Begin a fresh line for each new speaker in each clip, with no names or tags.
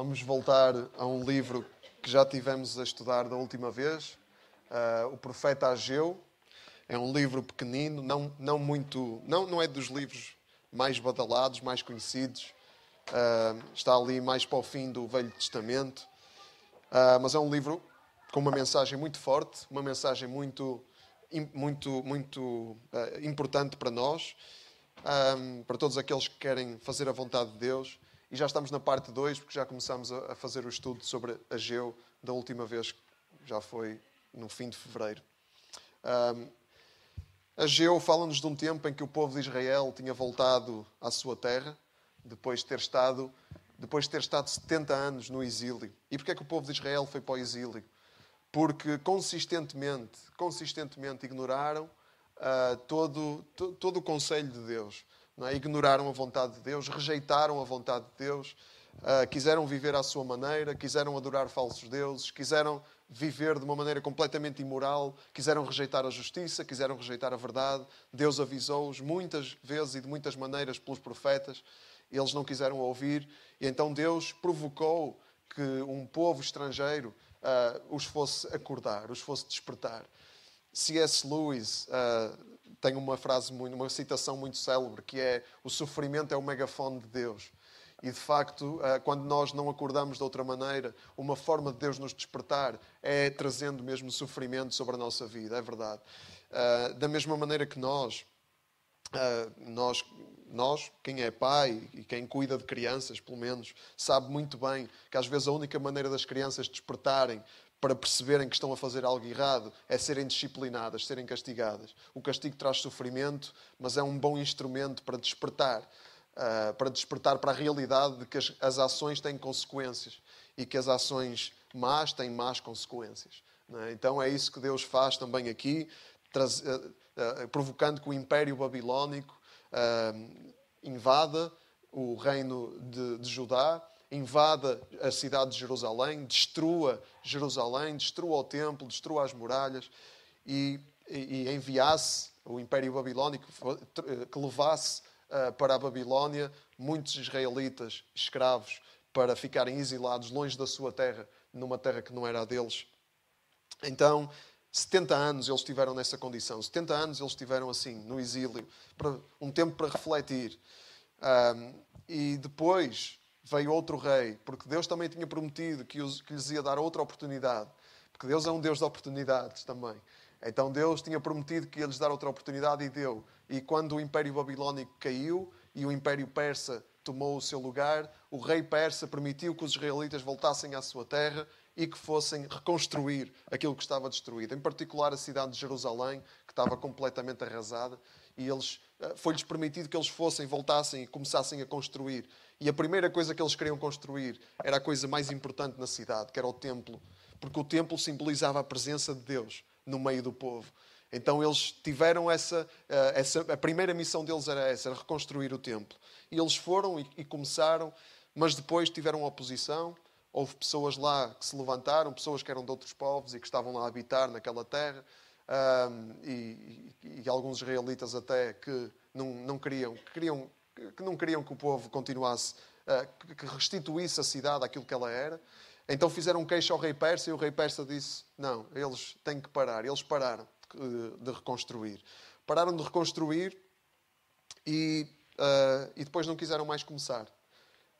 Vamos voltar a um livro que já tivemos a estudar da última vez, uh, o Profeta Ageu. É um livro pequenino, não, não muito, não, não é dos livros mais badalados, mais conhecidos. Uh, está ali mais para o fim do Velho Testamento, uh, mas é um livro com uma mensagem muito forte, uma mensagem muito, muito, muito importante para nós, para todos aqueles que querem fazer a vontade de Deus. E já estamos na parte 2, porque já começamos a fazer o estudo sobre Ageu da última vez, já foi no fim de fevereiro. Um, Ageu fala-nos de um tempo em que o povo de Israel tinha voltado à sua terra, depois de ter estado, depois de ter estado 70 anos no exílio. E porquê é que o povo de Israel foi para o exílio? Porque consistentemente, consistentemente ignoraram uh, todo, to, todo o conselho de Deus é? ignoraram a vontade de Deus, rejeitaram a vontade de Deus, uh, quiseram viver à sua maneira, quiseram adorar falsos deuses, quiseram viver de uma maneira completamente imoral, quiseram rejeitar a justiça, quiseram rejeitar a verdade. Deus avisou-os muitas vezes e de muitas maneiras pelos profetas, eles não quiseram ouvir, e então Deus provocou que um povo estrangeiro uh, os fosse acordar, os fosse despertar. C.S. Lewis uh, tem uma frase, uma citação muito célebre, que é o sofrimento é o megafone de Deus. E de facto, ah, quando nós não acordamos de outra maneira, uma forma de Deus nos despertar é trazendo mesmo sofrimento sobre a nossa vida, é verdade. Ah, da mesma maneira que nós, ah, nós, nós, quem é pai e quem cuida de crianças, pelo menos, sabe muito bem que às vezes a única maneira das crianças despertarem para perceberem que estão a fazer algo errado é serem disciplinadas, serem castigadas. O castigo traz sofrimento, mas é um bom instrumento para despertar, uh, para despertar para a realidade de que as, as, ações têm consequências e que as ações más têm más consequências. É? Então é isso que Deus faz também aqui, traz, uh, uh, provocando que o Império Babilónico invada o reino de, de Judá invada a cidade de Jerusalém, destrua Jerusalém, destrua o templo, destrua as muralhas e, e, e enviasse o Império Babilónico que levasse uh, para a Babilónia muitos israelitas escravos para ficarem exilados longe da sua terra, numa terra que não era a deles. Então, 70 anos eles estiveram nessa condição, 70 anos eles estiveram assim, no exílio, um tempo para refletir. Um, e depois, veio outro rei, porque Deus também tinha prometido que, os, que lhes ia dar outra oportunidade, porque Deus é um Deus de oportunidades também. Então Deus tinha prometido que ia lhes dar outra oportunidade e deu. E quando o Império Babilónico caiu e o Império Persa tomou o seu lugar, o rei persa permitiu que os israelitas voltassem à sua terra e que fossem reconstruir aquilo que estava destruído, em particular a cidade de Jerusalém, que estava completamente arrasada, e eles eh, foi-lhes permitido que eles fossem, voltassem e começassem a construir. E a primeira coisa que eles queriam construir era a coisa mais importante na cidade, que era o templo. Porque o templo simbolizava a presença de Deus no meio do povo. Então eles tiveram essa, eh, essa a primeira missão deles era essa, era reconstruir o templo. E eles foram e, e começaram, mas depois tiveram oposição. Houve pessoas lá que se levantaram, pessoas que eram de outros povos e que estavam lá a habitar naquela terra. Um, e, e, e, alguns israelitas até que não, não queriam, que queriam que não queriam que o povo continuasse, uh, que restituísse a cidade àquilo que ela era. Então fizeram queixo ao rei persa e o rei persa disse: Não, eles têm que parar. Eles pararam de, de reconstruir. Pararam de reconstruir e, uh, e depois não quiseram mais começar.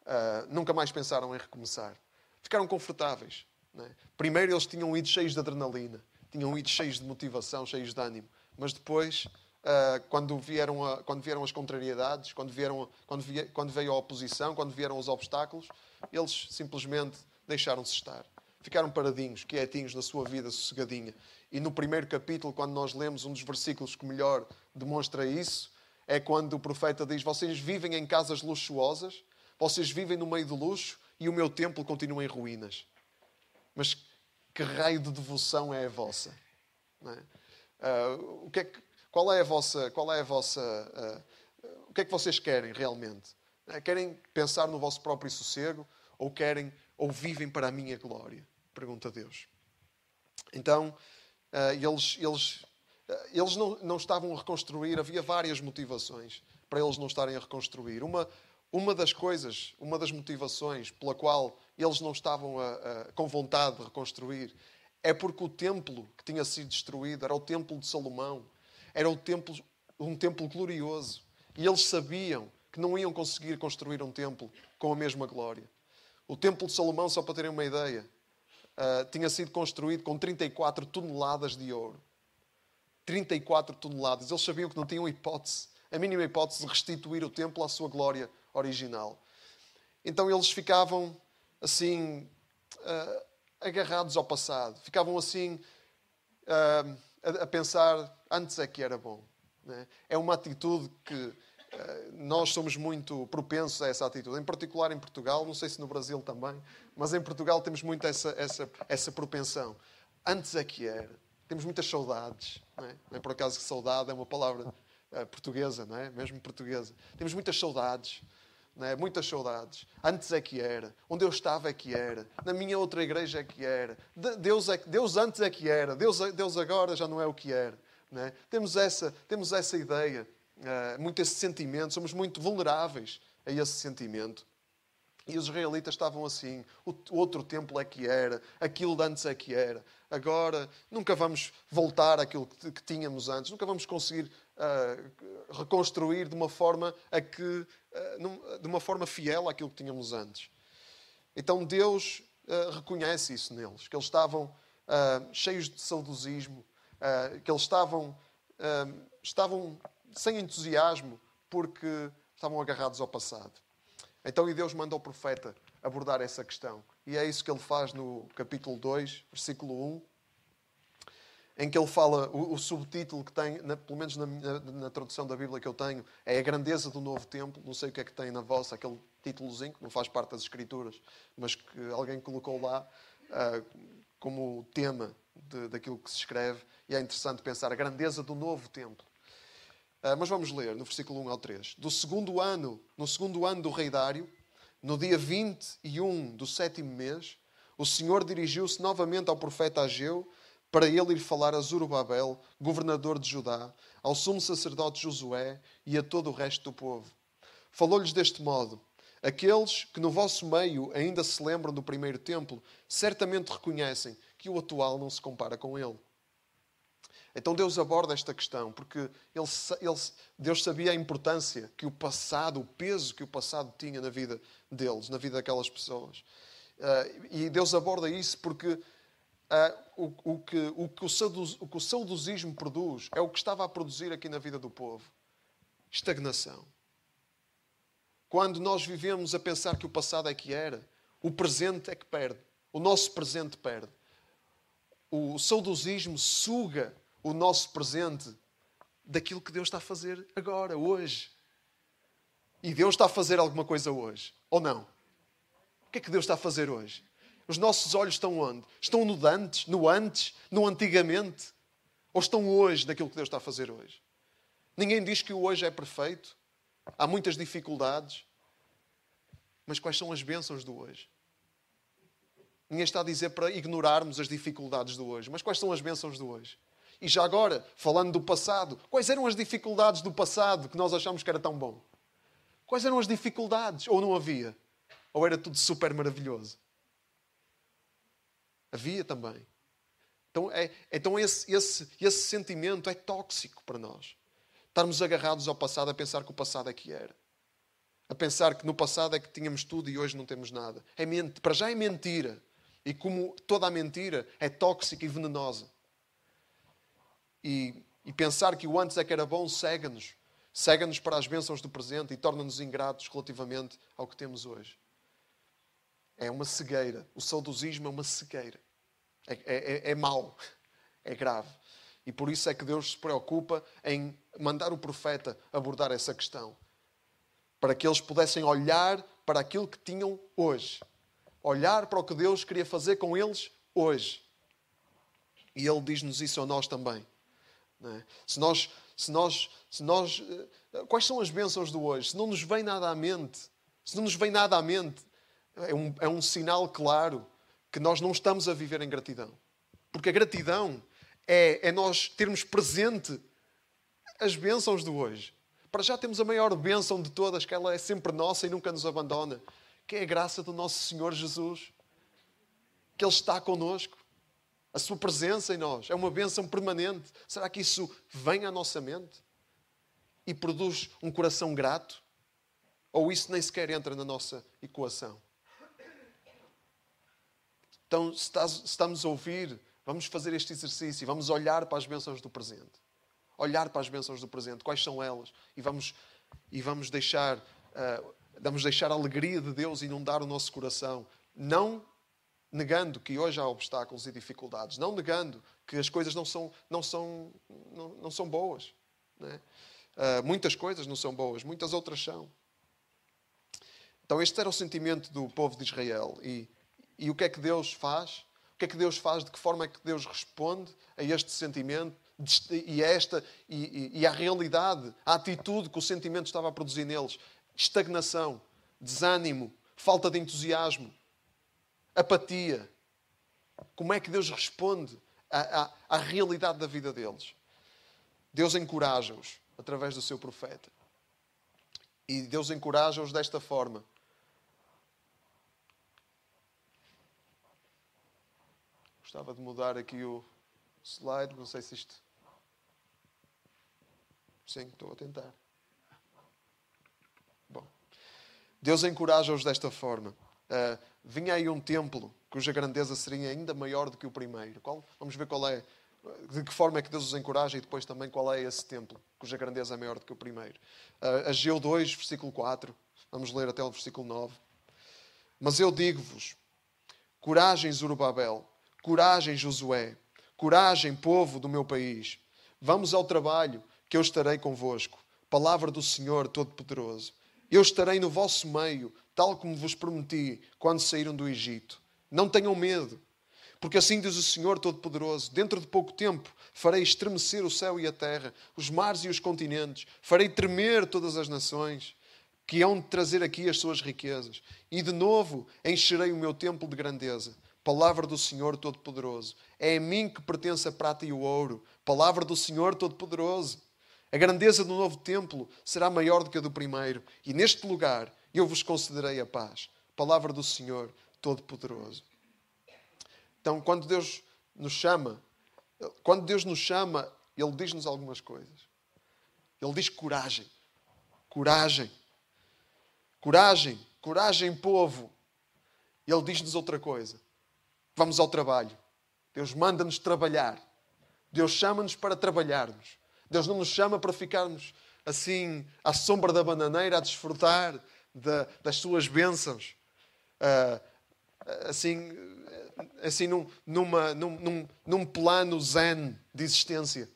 Uh, nunca mais pensaram em recomeçar. Ficaram confortáveis. É? Primeiro eles tinham ido cheios de adrenalina, tinham ido cheios de motivação, cheios de ânimo. Mas depois Uh, quando, vieram a, quando vieram as contrariedades, quando, vieram, quando, quando veio a oposição, quando vieram os obstáculos, eles simplesmente deixaram-se estar. Ficaram paradinhos, quietinhos na sua vida, sossegadinha. E no primeiro capítulo, quando nós lemos um dos versículos que melhor demonstra isso, é quando o profeta diz: Vocês vivem em casas luxuosas, vocês vivem no meio do luxo e o meu templo continua em ruínas. Mas que raio de devoção é a vossa? É? Uh, o que é que qual é a vossa. Qual é a vossa uh, o que é que vocês querem realmente? Uh, querem pensar no vosso próprio sossego ou querem ou vivem para a minha glória? Pergunta Deus. Então, uh, eles, eles, eles não, não estavam a reconstruir, havia várias motivações para eles não estarem a reconstruir. Uma, uma das coisas, uma das motivações pela qual eles não estavam a, a, com vontade de reconstruir é porque o templo que tinha sido destruído era o templo de Salomão, era o templo, um templo glorioso. E eles sabiam que não iam conseguir construir um templo com a mesma glória. O templo de Salomão, só para terem uma ideia, uh, tinha sido construído com 34 toneladas de ouro. 34 toneladas. Eles sabiam que não tinham hipótese, a mínima hipótese de restituir o templo à sua glória original. Então eles ficavam assim, uh, agarrados ao passado, ficavam assim uh, a, pensar: antes é que era bom. Né? É uma atitude que nós somos muito propensos a essa atitude, em particular em Portugal, não sei se no Brasil também, mas em Portugal temos muito essa, essa, essa propensão. Antes é que era. Temos muitas saudades. Não é, é por acaso que saudade é uma palavra uh, portuguesa, não é? Mesmo portuguesa. Temos muitas saudades. Não é? Muitas saudades. Antes é que era. Onde eu estava é que era. Na minha outra igreja é que era. Deus, é, Deus antes é que era. Deus, Deus agora já não é o que era. Não é? Temos, essa, temos essa ideia uh, muito esse sentimento, somos muito vulneráveis a esse sentimento. E os israelitas estavam assim: o outro templo é que era, aquilo de antes é que era. Agora nunca vamos voltar àquilo que, que tínhamos antes, nunca vamos conseguir uh, reconstruir de uma forma a que, uh, de uma forma fiel àquilo que tínhamos antes. Então Deus uh, reconhece isso neles, que eles estavam cheios de saudosismo, que eles estavam, estavam sem entusiasmo, porque estavam agarrados ao passado. Então, e Deus manda o profeta abordar essa questão. E é isso que ele faz no capítulo 2, versículo 1, em que ele fala, o, o subtítulo que tem, na, pelo menos na, na, na, tradução da Bíblia que eu tenho, é a grandeza do novo templo. Não sei o que é que tem na vossa, aquele títulozinho, que não faz parte das Escrituras, mas que alguém colocou lá uh, como tema de, daquilo que se escreve. E é interessante pensar a grandeza do novo templo. Ah, mas vamos ler no versículo 1 ao 3. Do segundo ano, no segundo ano do rei Dário, no dia 21 do sétimo mês, o Senhor dirigiu-se novamente ao profeta Ageu para ele ir falar a Zorobabel, governador de Judá, ao sumo sacerdote Josué e a todo o resto do povo. Falou-lhes deste modo: Aqueles que no vosso meio ainda se lembram do primeiro templo, certamente reconhecem que o atual não se compara com ele. Então Deus aborda esta questão, porque ele, ele, Deus sabia a importância que o passado, o peso que o passado tinha na vida deles, na vida daquelas pessoas. Uh, e Deus aborda isso porque uh, o, o, que, o, que o, saudos, o que o saudosismo produz é o que estava a produzir aqui na vida do povo: estagnação. Quando nós vivemos a pensar que o passado é que era, o presente é que perde. O nosso presente perde. O saudosismo suga o nosso presente daquilo que Deus está a fazer agora, hoje. E Deus está a fazer alguma coisa hoje, ou não? O que é que Deus está a fazer hoje? Os nossos olhos estão onde? Estão no antes, no antes, no antigamente? Ou estão hoje naquilo que Deus está a fazer hoje? Ninguém diz que o hoje é perfeito. Há muitas dificuldades. Mas quais são as bênçãos do hoje? Ninguém está a dizer para ignorarmos as dificuldades do hoje. Mas quais são as bênçãos do hoje? E já agora, falando do passado, quais eram as dificuldades do passado que nós achamos que era tão bom? Quais eram as dificuldades? Ou não havia? Ou era tudo super maravilhoso? Havia também. Então, é, então esse, esse, esse sentimento é tóxico para nós. Estarmos agarrados ao passado a pensar que o passado é que era. A pensar que no passado é que tínhamos tudo e hoje não temos nada. É ment... Para já é mentira. E como toda a mentira é tóxica e venenosa e, e pensar que o antes é que era bom cega-nos. Cega-nos para as bênçãos do presente e torna-nos ingratos relativamente ao que temos hoje. É uma cegueira. O saudosismo é uma cegueira. É, é, é, é mau. É grave. E por isso é que Deus se preocupa em mandar o profeta abordar essa questão. Para que eles pudessem olhar para aquilo que tinham hoje. Olhar para o que Deus queria fazer com eles hoje. E Ele diz-nos isso a nós também. É? Se nós, se nós, se nós, eh, quais são as bênçãos do hoje? Se não nos vem nada à mente, se não nos vem nada à mente, é um, é um sinal claro que nós não estamos a viver em gratidão. Porque a gratidão é, é nós termos presente as bênçãos do hoje. Para já temos a maior bênção de todas, que ela é sempre nossa e nunca nos abandona, que é a graça do nosso Senhor Jesus. Que Ele está connosco. A sua presença em nós é uma bênção permanente. Será que isso vem à nossa mente e produz um coração grato? Ou isso nem sequer entra na nossa equação? Então, se estamos a ouvir, vamos fazer este exercício, vamos olhar para as bênçãos do presente. Olhar para as bênçãos do presente, quais são elas? E vamos, e vamos deixar, uh, vamos deixar a alegria de Deus inundar o nosso coração. Não negando que hoje há obstáculos e dificuldades, não negando que as coisas não são, não são, não, não são boas. Né? Uh, muitas coisas não são boas, muitas outras são. Então, este era o sentimento do povo de Israel. E, e o que é que Deus faz? O que é que Deus faz? De que forma é que Deus responde a este sentimento e a, esta, e, e, e a realidade, a atitude que o sentimento estava a produzir neles? Estagnação, desânimo, falta de entusiasmo apatia. Como é que Deus responde à, à, à realidade da vida deles? Deus encoraja-os através do seu profeta. E Deus encoraja-os desta forma. Gostava de mudar aqui o slide, não sei se isto. Sim, estou a tentar. Bom. Deus encoraja-os desta forma. Uh, vinha aí um templo cuja grandeza seria ainda maior do que o primeiro. Qual, vamos ver qual é, de que forma é que Deus os encoraja e depois também qual é esse templo cuja grandeza é maior do que o primeiro. Uh, Ageu 2, versículo 4. Vamos ler até o versículo 9. Mas eu digo-vos: coragem, Zorobabel, coragem, Josué, coragem, povo do meu país. Vamos ao trabalho, que eu estarei convosco. Palavra do Senhor Todo-Poderoso. Eu estarei no vosso meio, tal como vos prometi quando saíram do Egito. Não tenham medo, porque assim diz o Senhor Todo-Poderoso: dentro de pouco tempo farei estremecer o céu e a terra, os mares e os continentes, farei tremer todas as nações que hão de trazer aqui as suas riquezas, e de novo encherei o meu templo de grandeza. Palavra do Senhor Todo-Poderoso. É a mim que pertence a prata e o ouro. Palavra do Senhor Todo-Poderoso. A grandeza do novo templo será maior do que a do primeiro, e neste lugar eu vos concederei a paz. Palavra do Senhor Todo-Poderoso. Então, quando Deus nos chama, quando Deus nos chama, Ele diz-nos algumas coisas. Ele diz coragem. Coragem. Coragem. Coragem, povo. Ele diz-nos outra coisa. Vamos ao trabalho. Deus manda-nos trabalhar. Deus chama-nos para trabalharmos. Deus não nos chama para ficarmos assim à sombra da bananeira a desfrutar das suas bênçãos. Uh, assim, assim num, numa, num, num plano zen de existência.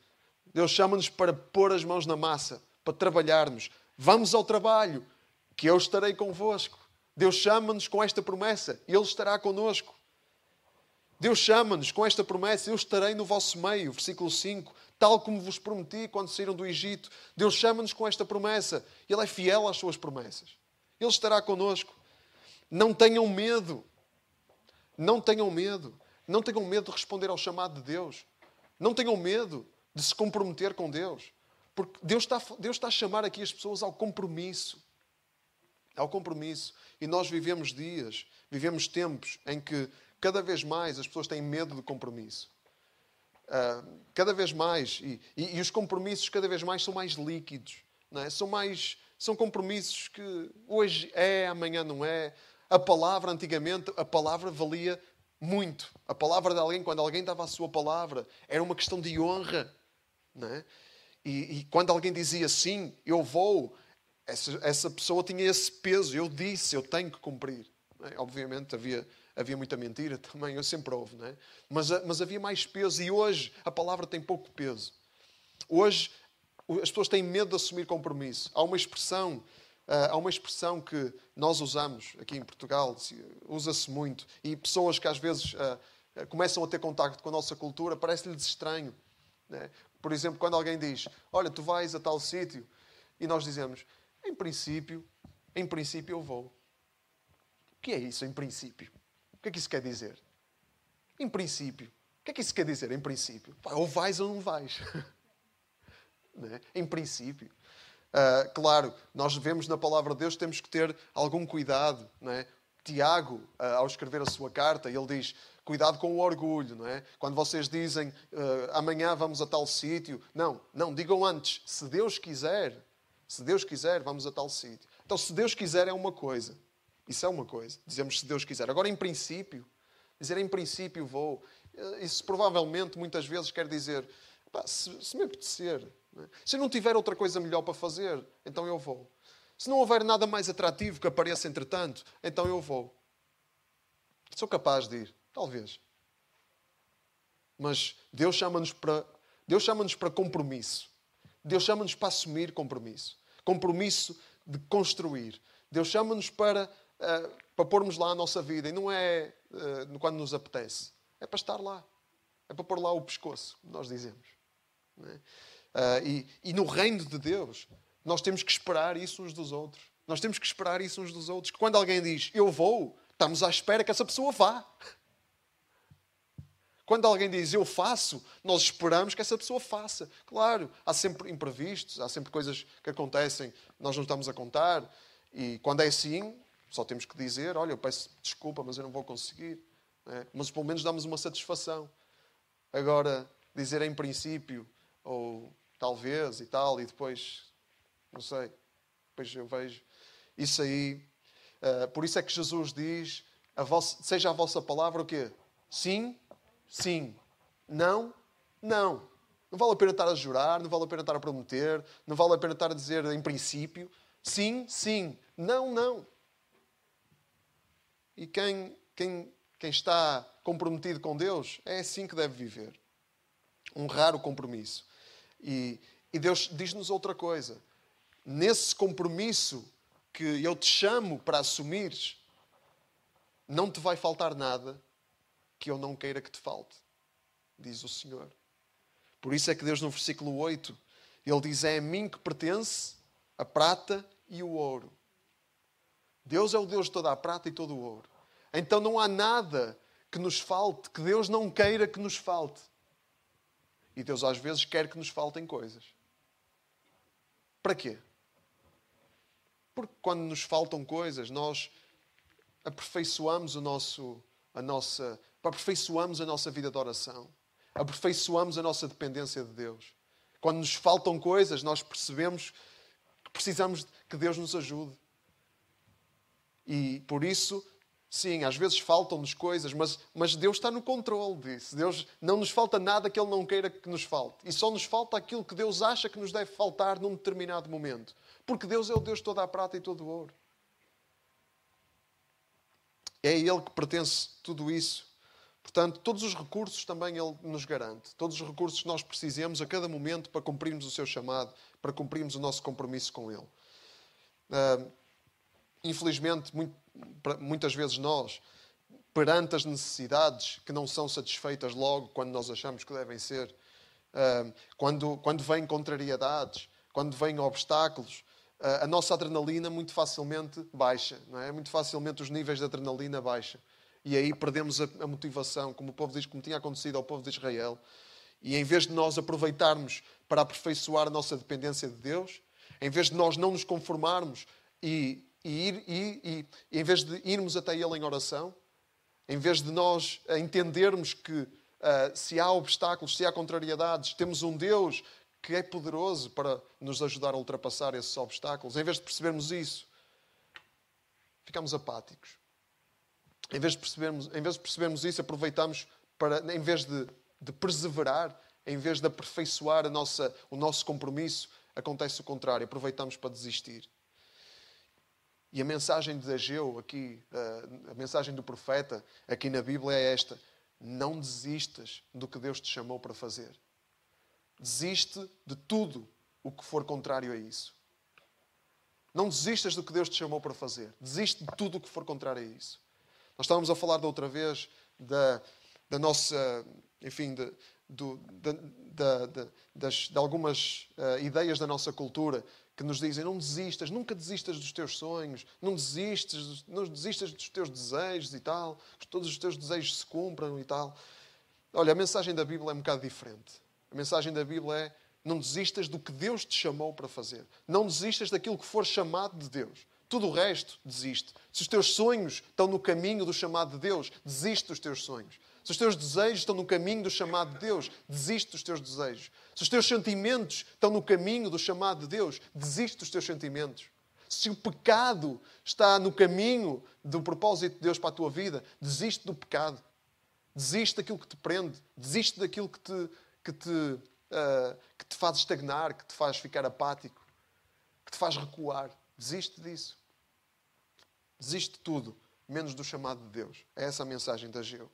Deus chama-nos para pôr as mãos na massa, para trabalharmos. Vamos ao trabalho, que eu estarei convosco. Deus chama-nos com esta promessa, Ele estará conosco. Deus chama-nos com esta promessa: Eu estarei no vosso meio. Versículo 5. Tal como vos prometi quando saíram do Egito. Deus chama-nos com esta promessa. Ele é fiel às suas promessas. Ele estará conosco. Não tenham medo. Não tenham medo. Não tenham medo de responder ao chamado de Deus. Não tenham medo de se comprometer com Deus. Porque Deus está, Deus está a chamar aqui as pessoas ao compromisso. Ao compromisso. E nós vivemos dias, vivemos tempos em que cada vez mais as pessoas têm medo do compromisso. Uh, cada vez mais. E, e, e, os compromissos cada vez mais são mais líquidos. É? São mais são compromissos que hoje é, amanhã não é. A palavra, antigamente, a palavra valia muito. A palavra de alguém, quando alguém dava a sua palavra, era uma questão de honra. É? e, e quando alguém dizia sim, eu vou, essa, essa pessoa tinha esse peso. Eu disse, eu tenho que cumprir. É? Obviamente havia, havia muita mentira também, eu sempre houve, não é? mas, mas havia mais peso e hoje a palavra tem pouco peso. Hoje as pessoas têm medo de assumir compromisso. Há uma expressão, ah, há uma expressão que nós usamos aqui em Portugal, usa-se muito, e pessoas que às vezes ah, ah, começam a ter contacto com a nossa cultura, parece-lhes estranho. Né? Por exemplo, quando alguém diz, olha, tu vais a tal sítio, e nós dizemos, em princípio, em princípio eu vou. O que é isso, em princípio? O que é que isso quer dizer? Em princípio. O que é que isso quer dizer, em princípio? Ou vais ou não vais. né? em princípio. Uh, claro, nós vemos na palavra de Deus temos que ter algum cuidado. Não é? Tiago, uh, ao escrever a sua carta, ele diz: cuidado com o orgulho, não é? Quando vocês dizem uh, amanhã vamos a tal sítio, não, não, digam antes, se Deus quiser, se Deus quiser, vamos a tal sítio. Então, se Deus quiser é uma coisa, isso é uma coisa, dizemos se Deus quiser. Agora, em princípio, dizer em princípio vou, isso provavelmente muitas vezes quer dizer pá, se, se me apetecer, é? Se eu não tiver outra coisa melhor para fazer, então eu vou. Se não houver nada mais atrativo que apareça entretanto, então eu vou. Sou capaz de ir, talvez. Mas Deus chama-nos para, Deus chama-nos para compromisso. Deus chama-nos para assumir compromisso. Compromisso de construir. Deus chama-nos para, uh, para pormos lá a nossa vida. E não é uh, quando nos apetece. É para estar lá. É para pôr lá o pescoço, nós dizemos. É? Uh, e, e no reino de Deus, nós temos que esperar isso uns dos outros. Nós temos que esperar isso uns dos outros. Quando alguém diz eu vou, estamos à espera que essa pessoa vá. Quando alguém diz eu faço, nós esperamos que essa pessoa faça. Claro, há sempre imprevistos, há sempre coisas que acontecem, nós não estamos a contar. E quando é assim, só temos que dizer: olha, eu peço desculpa, mas eu não vou conseguir. É? Mas pelo menos damos uma satisfação. Agora, dizer em princípio, ou talvez e tal, e depois, não sei, depois eu vejo. Isso aí, uh, por isso é que Jesus diz, a vossa, seja a vossa palavra o quê? Sim, sim. Não, não. Não vale a pena estar a jurar, não vale a pena estar a prometer, não vale a pena estar a dizer em princípio. Sim, sim. Não, não. E quem, quem, quem está comprometido com Deus é assim que deve viver. Honrar o compromisso. E, e Deus diz-nos outra coisa. Nesse compromisso que eu te chamo para assumires, não te vai faltar nada que eu não queira que te falte, diz o Senhor. Por isso é que Deus, no versículo 8, ele diz: É a mim que pertence a prata e o ouro. Deus é o Deus de toda a prata e todo o ouro. Então não há nada que nos falte, que Deus não queira que nos falte. E Deus às vezes quer que nos faltem coisas. Para quê? Porque quando nos faltam coisas, nós aperfeiçoamos o nosso, a nossa, aperfeiçoamos a nossa vida de oração, aperfeiçoamos a nossa dependência de Deus. Quando nos faltam coisas, nós percebemos que precisamos que Deus nos ajude. E por isso Sim, às vezes faltam-nos coisas, mas, mas Deus está no controle disso. Deus não nos falta nada que Ele não queira que nos falte. E só nos falta aquilo que Deus acha que nos deve faltar num determinado momento. Porque Deus é o Deus de toda a prata e todo o ouro. É a Ele que pertence tudo isso. Portanto, todos os recursos também Ele nos garante. Todos os recursos que nós precisemos a cada momento para cumprirmos o seu chamado, para cumprirmos o nosso compromisso com Ele. Uh, infelizmente, muito, muitas vezes nós, perante as necessidades que não são satisfeitas logo quando nós achamos que devem ser, quando, quando vêm contrariedades, quando vêm obstáculos, a nossa adrenalina muito facilmente baixa, não é? Muito facilmente os níveis de adrenalina baixam. E aí perdemos a, a motivação, como o povo diz, como tinha acontecido ao povo de Israel. E em vez de nós aproveitarmos para aperfeiçoar a nossa dependência de Deus, em vez de nós não nos conformarmos e e, ir, e, e, em vez de irmos até Ele em oração, em vez de nós entendermos que uh, se há obstáculos, se há contrariedades, temos um Deus que é poderoso para nos ajudar a ultrapassar esses obstáculos, em vez de percebermos isso, ficamos apáticos. Em vez de percebermos, em vez de percebermos isso, aproveitamos para, em vez de, de perseverar, em vez de aperfeiçoar nossa, o nosso compromisso, acontece o contrário, aproveitamos para desistir. E a mensagem de Ageu aqui, a mensagem do profeta aqui na Bíblia é esta: não desistas do que Deus te chamou para fazer. Desiste de tudo o que for contrário a isso. Não desistas do que Deus te chamou para fazer. Desiste de tudo o que for contrário a isso. Nós estávamos a falar da outra vez da, da nossa, enfim, de, do, de, de, das, de algumas uh, ideias da nossa cultura que nos dizem não desistas, nunca desistas dos teus sonhos, não desistas, não desistas dos teus desejos e tal, que todos os teus desejos se cumpram e tal. Olha, a mensagem da Bíblia é um bocado diferente. A mensagem da Bíblia é Não desistas do que Deus te chamou para fazer. Não desistas daquilo que for chamado de Deus. Tudo o resto, desiste. Se os teus sonhos estão no caminho do chamado de Deus, desiste dos teus sonhos. Se os teus desejos estão no caminho do chamado de Deus, desiste dos teus desejos. Se os teus sentimentos estão no caminho do chamado de Deus, desiste dos teus sentimentos. Se o pecado está no caminho do propósito de Deus para a tua vida, desiste do pecado. Desiste daquilo que te prende. Desiste daquilo que te, que te, uh, que te faz estagnar, que te faz ficar apático, que te faz recuar. Desiste disso. Desiste de tudo, menos do chamado de Deus. É essa a mensagem da Geu.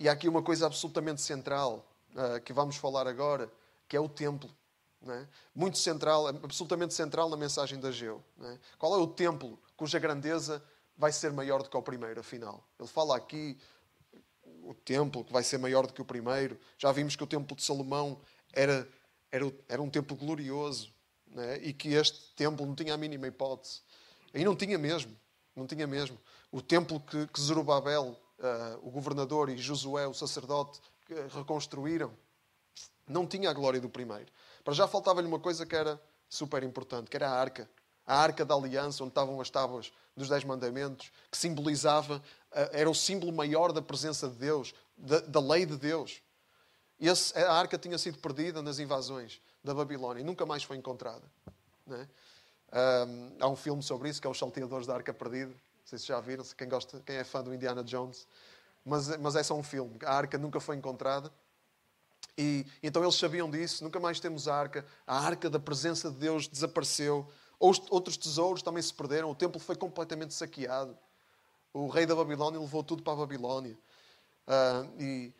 E há aqui uma coisa absolutamente central uh, que vamos falar agora, que é o templo. É? Muito central, absolutamente central na mensagem da Geu. É? Qual é o templo cuja grandeza vai ser maior do que o primeiro, afinal? Ele fala aqui o templo que vai ser maior do que o primeiro. Já vimos que o templo de Salomão era, era, era um templo glorioso é? e que este templo não tinha a mínima hipótese. E não tinha mesmo. Não tinha mesmo. O templo que, que uh, o governador e Josué, o sacerdote, reconstruíram, não tinha a glória do primeiro. Para já faltava-lhe uma coisa que era super importante, que era a arca. A arca da aliança, onde estavam as tábuas dos Dez Mandamentos, que simbolizava, uh, era o símbolo maior da presença de Deus, da, da lei de Deus. Esse, a arca tinha sido perdida nas invasões da Babilónia e nunca mais foi encontrada. É? Um, há um filme sobre isso, que é Os Salteadores da Arca Perdida sei se já viram, quem, gosta, quem é fã do Indiana Jones. Mas, mas é só um filme. A arca nunca foi encontrada. E então eles sabiam disso. Nunca mais temos a arca. A arca da presença de Deus desapareceu. Outros tesouros também se perderam. O templo foi completamente saqueado. O rei da Babilónia levou tudo para a Babilónia. Uh, e,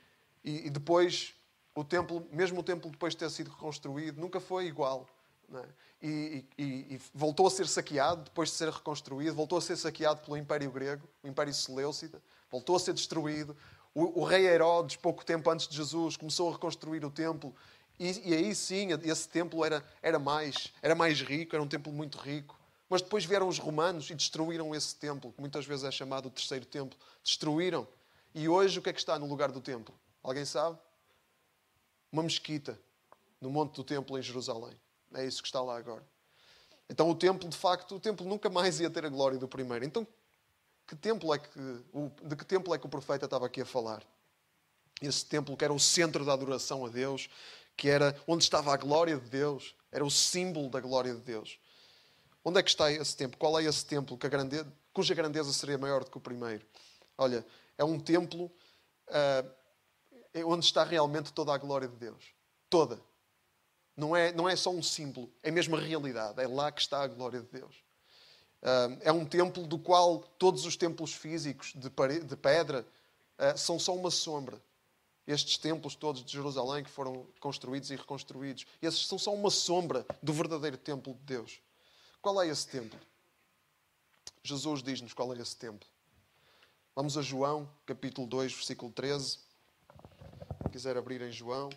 e, e depois o templo, mesmo o templo depois de ter sido reconstruído, nunca foi igual. É? E, e, e, voltou a ser saqueado depois de ser reconstruído, voltou a ser saqueado pelo Império Grego, o Império Seleucida, voltou a ser destruído. O, o, rei Herodes, pouco tempo antes de Jesus, começou a reconstruir o templo. E, e, aí sim, esse templo era, era, mais, era mais rico, era um templo muito rico. Mas depois vieram os romanos e destruíram esse templo, que muitas vezes é chamado o terceiro templo. Destruíram. E hoje o que é que está no lugar do templo? Alguém sabe? Uma mesquita no monte do templo em Jerusalém. É isso que está lá agora. Então o templo, de facto, o templo nunca mais ia ter a glória do primeiro. Então, que templo é que, de que templo é que o profeta estava aqui a falar? Esse templo que era o centro da adoração a Deus, que era onde estava a glória de Deus, era o símbolo da glória de Deus. Onde é que está esse templo? Qual é esse templo cuja grandeza seria maior do que o primeiro? Olha, é um templo uh, onde está realmente toda a glória de Deus. Toda. Não é, não é só um símbolo, é mesmo a realidade. É lá que está a glória de Deus. É um templo do qual todos os templos físicos de, pedra ah, são só uma sombra. Estes templos todos de Jerusalém que foram construídos e reconstruídos, esses são só uma sombra do verdadeiro templo de Deus. Qual é esse templo? Jesus diz-nos qual é esse templo. Vamos a João, capítulo 2, versículo 13. Se quiser abrir em João.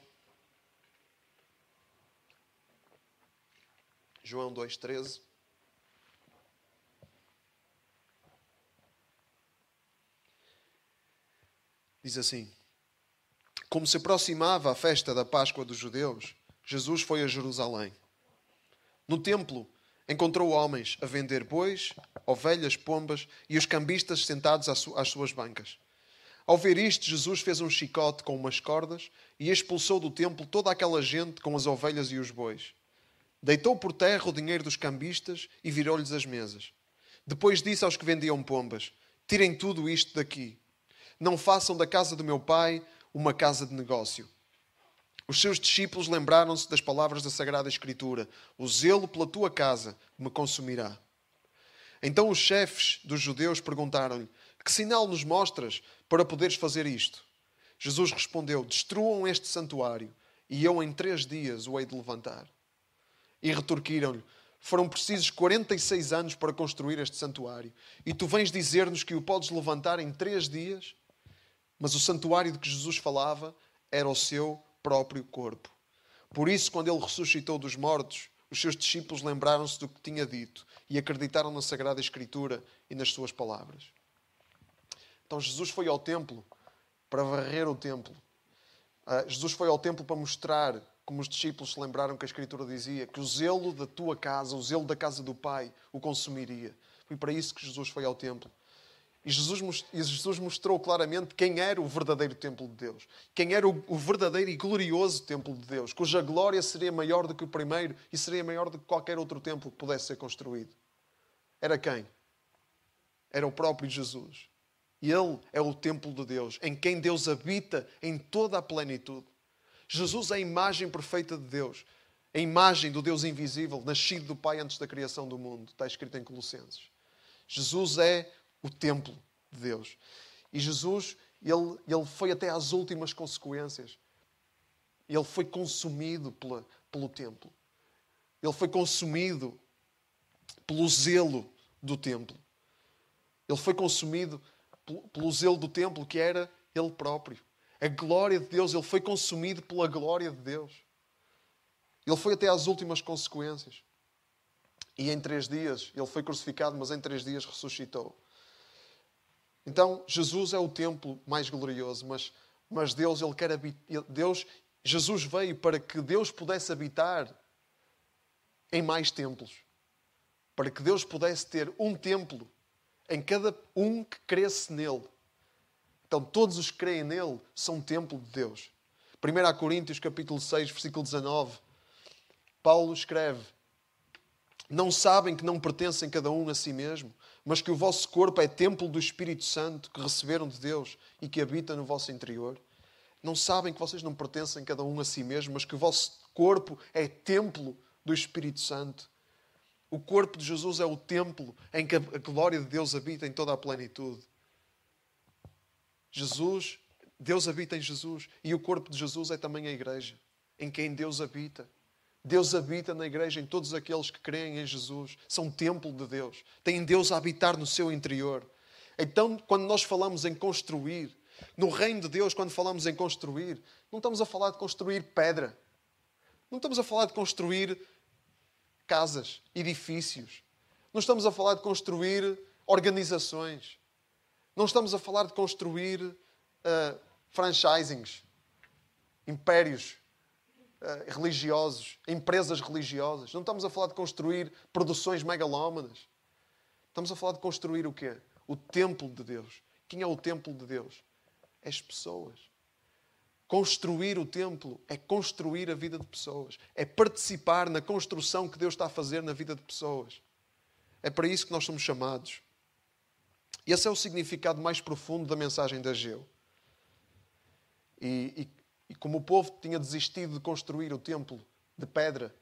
João 2,13. Diz assim: Como se aproximava a festa da Páscoa dos judeus, Jesus foi a Jerusalém. No templo, encontrou homens a vender bois, ovelhas, pombas e os cambistas sentados às suas bancas. Ao ver isto, Jesus fez um chicote com umas cordas e expulsou do templo toda aquela gente com as ovelhas e os bois. Deitou por terra o dinheiro dos cambistas e virou-lhes as mesas. Depois disse aos que vendiam pombas: Tirem tudo isto daqui. Não façam da casa do meu pai uma casa de negócio. Os seus discípulos lembraram-se das palavras da Sagrada Escritura: O zelo pela tua casa me consumirá. Então os chefes dos judeus perguntaram-lhe: Que sinal nos mostras para poderes fazer isto? Jesus respondeu: Destruam este santuário, e eu em três dias o hei de levantar. E retorquiram-lhe: Foram precisos 46 anos para construir este santuário. E tu vens dizer-nos que o podes levantar em três dias? Mas o santuário de que Jesus falava era o seu próprio corpo. Por isso, quando ele ressuscitou dos mortos, os seus discípulos lembraram-se do que tinha dito e acreditaram na Sagrada Escritura e nas suas palavras. Então, Jesus foi ao templo para varrer o templo. Ah, Jesus foi ao templo para mostrar como os discípulos se lembraram que a Escritura dizia, que o zelo da tua casa, o zelo da casa do Pai, o consumiria. Foi para isso que Jesus foi ao templo. E Jesus, e Jesus mostrou claramente quem era o verdadeiro templo de Deus. Quem era o, o verdadeiro e glorioso templo de Deus, cuja glória seria maior do que o primeiro e seria maior do que qualquer outro templo que pudesse ser construído. Era quem? Era o próprio Jesus. E Ele é o templo de Deus, em quem Deus habita em toda a plenitude. Jesus é a imagem perfeita de Deus, a imagem do Deus invisível, nascido do Pai antes da criação do mundo. Está escrito em Colossenses. Jesus é o templo de Deus. E Jesus, ele, ele foi até às últimas consequências. Ele foi consumido pela, pelo templo. Ele foi consumido pelo zelo do templo. Ele foi consumido pelo zelo do templo, que era ele próprio. A glória de Deus, ele foi consumido pela glória de Deus. Ele foi até às últimas consequências. E em três dias, ele foi crucificado, mas em três dias ressuscitou. Então, Jesus é o templo mais glorioso, mas, mas Deus, ele quer habitar. Deus, Jesus veio para que Deus pudesse habitar em mais templos. Para que Deus pudesse ter um templo em cada um que cresce nele. Então, todos os que creem nele são templo de Deus. 1 Coríntios, capítulo 6, versículo 19, Paulo escreve: Não sabem que não pertencem cada um a si mesmo, mas que o vosso corpo é templo do Espírito Santo que receberam de Deus e que habita no vosso interior? Não sabem que vocês não pertencem cada um a si mesmo, mas que o vosso corpo é templo do Espírito Santo o corpo de Jesus é o templo em que a glória de Deus habita em toda a plenitude. Jesus, Deus habita em Jesus e o corpo de Jesus é também a igreja, em quem Deus habita. Deus habita na igreja em todos aqueles que creem em Jesus. São templo de Deus. Têm Deus a habitar no seu interior. Então, quando nós falamos em construir, no reino de Deus, quando falamos em construir, não estamos a falar de construir pedra. Não estamos a falar de construir casas, edifícios. Não estamos a falar de construir organizações. Não estamos a falar de construir uh, franchisings, impérios uh, religiosos, empresas religiosas. Não estamos a falar de construir produções megalómanas. Estamos a falar de construir o quê? O templo de Deus. Quem é o templo de Deus? As pessoas. Construir o templo é construir a vida de pessoas, é participar na construção que Deus está a fazer na vida de pessoas. É para isso que nós somos chamados. E esse é o significado mais profundo da mensagem de Ageu. E, e, e como o povo tinha desistido de construir o templo de pedra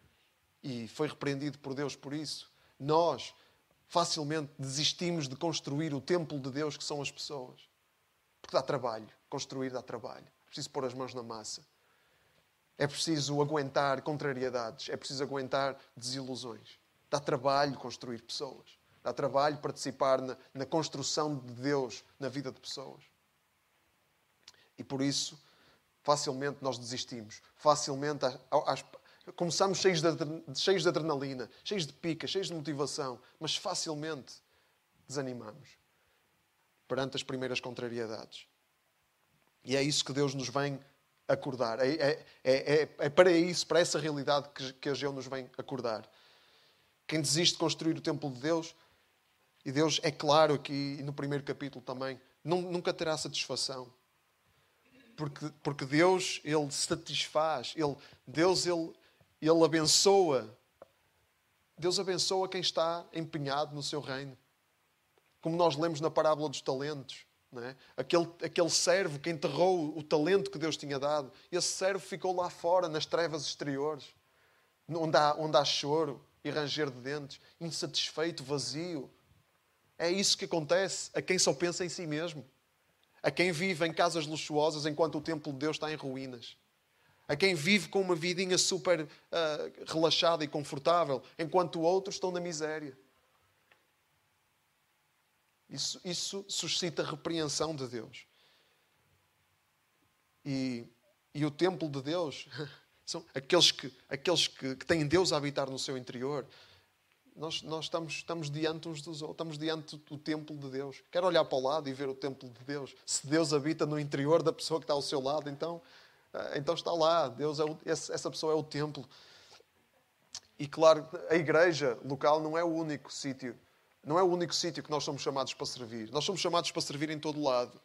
e foi repreendido por Deus por isso, nós facilmente desistimos de construir o templo de Deus que são as pessoas. Porque dá trabalho. Construir dá trabalho preciso pôr as mãos na massa. É preciso aguentar contrariedades, é preciso aguentar desilusões. Dá trabalho construir pessoas. Dá trabalho participar na, na construção de Deus na vida de pessoas. E por isso, facilmente nós desistimos. Facilmente as, começamos cheios de, cheios de adrenalina, cheios de pica, cheios de motivação, mas facilmente desanimamos perante as primeiras contrariedades. E é isso que Deus nos vem acordar. É, é, é, é, para isso, para essa realidade que, que Ageu nos vem acordar. Quem desiste de construir o templo de Deus, e Deus é claro aqui no primeiro capítulo também, nunca terá satisfação. Porque, porque Deus, Ele satisfaz, ele, Deus, ele, ele abençoa. Deus abençoa quem está empenhado no seu reino. Como nós lemos na parábola dos talentos. É? Aquele, aquele servo que enterrou o talento que Deus tinha dado, esse servo ficou lá fora, nas trevas exteriores, onde há, onde há choro e ranger de dentes, insatisfeito, vazio. É isso que acontece a quem só pensa em si mesmo, a quem vive em casas luxuosas enquanto o templo de Deus está em ruínas, a quem vive com uma vidinha super uh, relaxada e confortável, enquanto outros estão na miséria. Isso, isso suscita repreensão de Deus. E, e o templo de Deus são aqueles, que, aqueles que, que têm Deus a habitar no seu interior. Nós, nós estamos, estamos diante uns dos outros, estamos diante do templo de Deus. Quero olhar para o lado e ver o templo de Deus. Se Deus habita no interior da pessoa que está ao seu lado, então Ah, então está lá, Deus é o, essa pessoa é o templo. E claro, a igreja local não é o único sítio, não é o único sítio que nós somos chamados para servir. Nós somos chamados para servir em todo lado.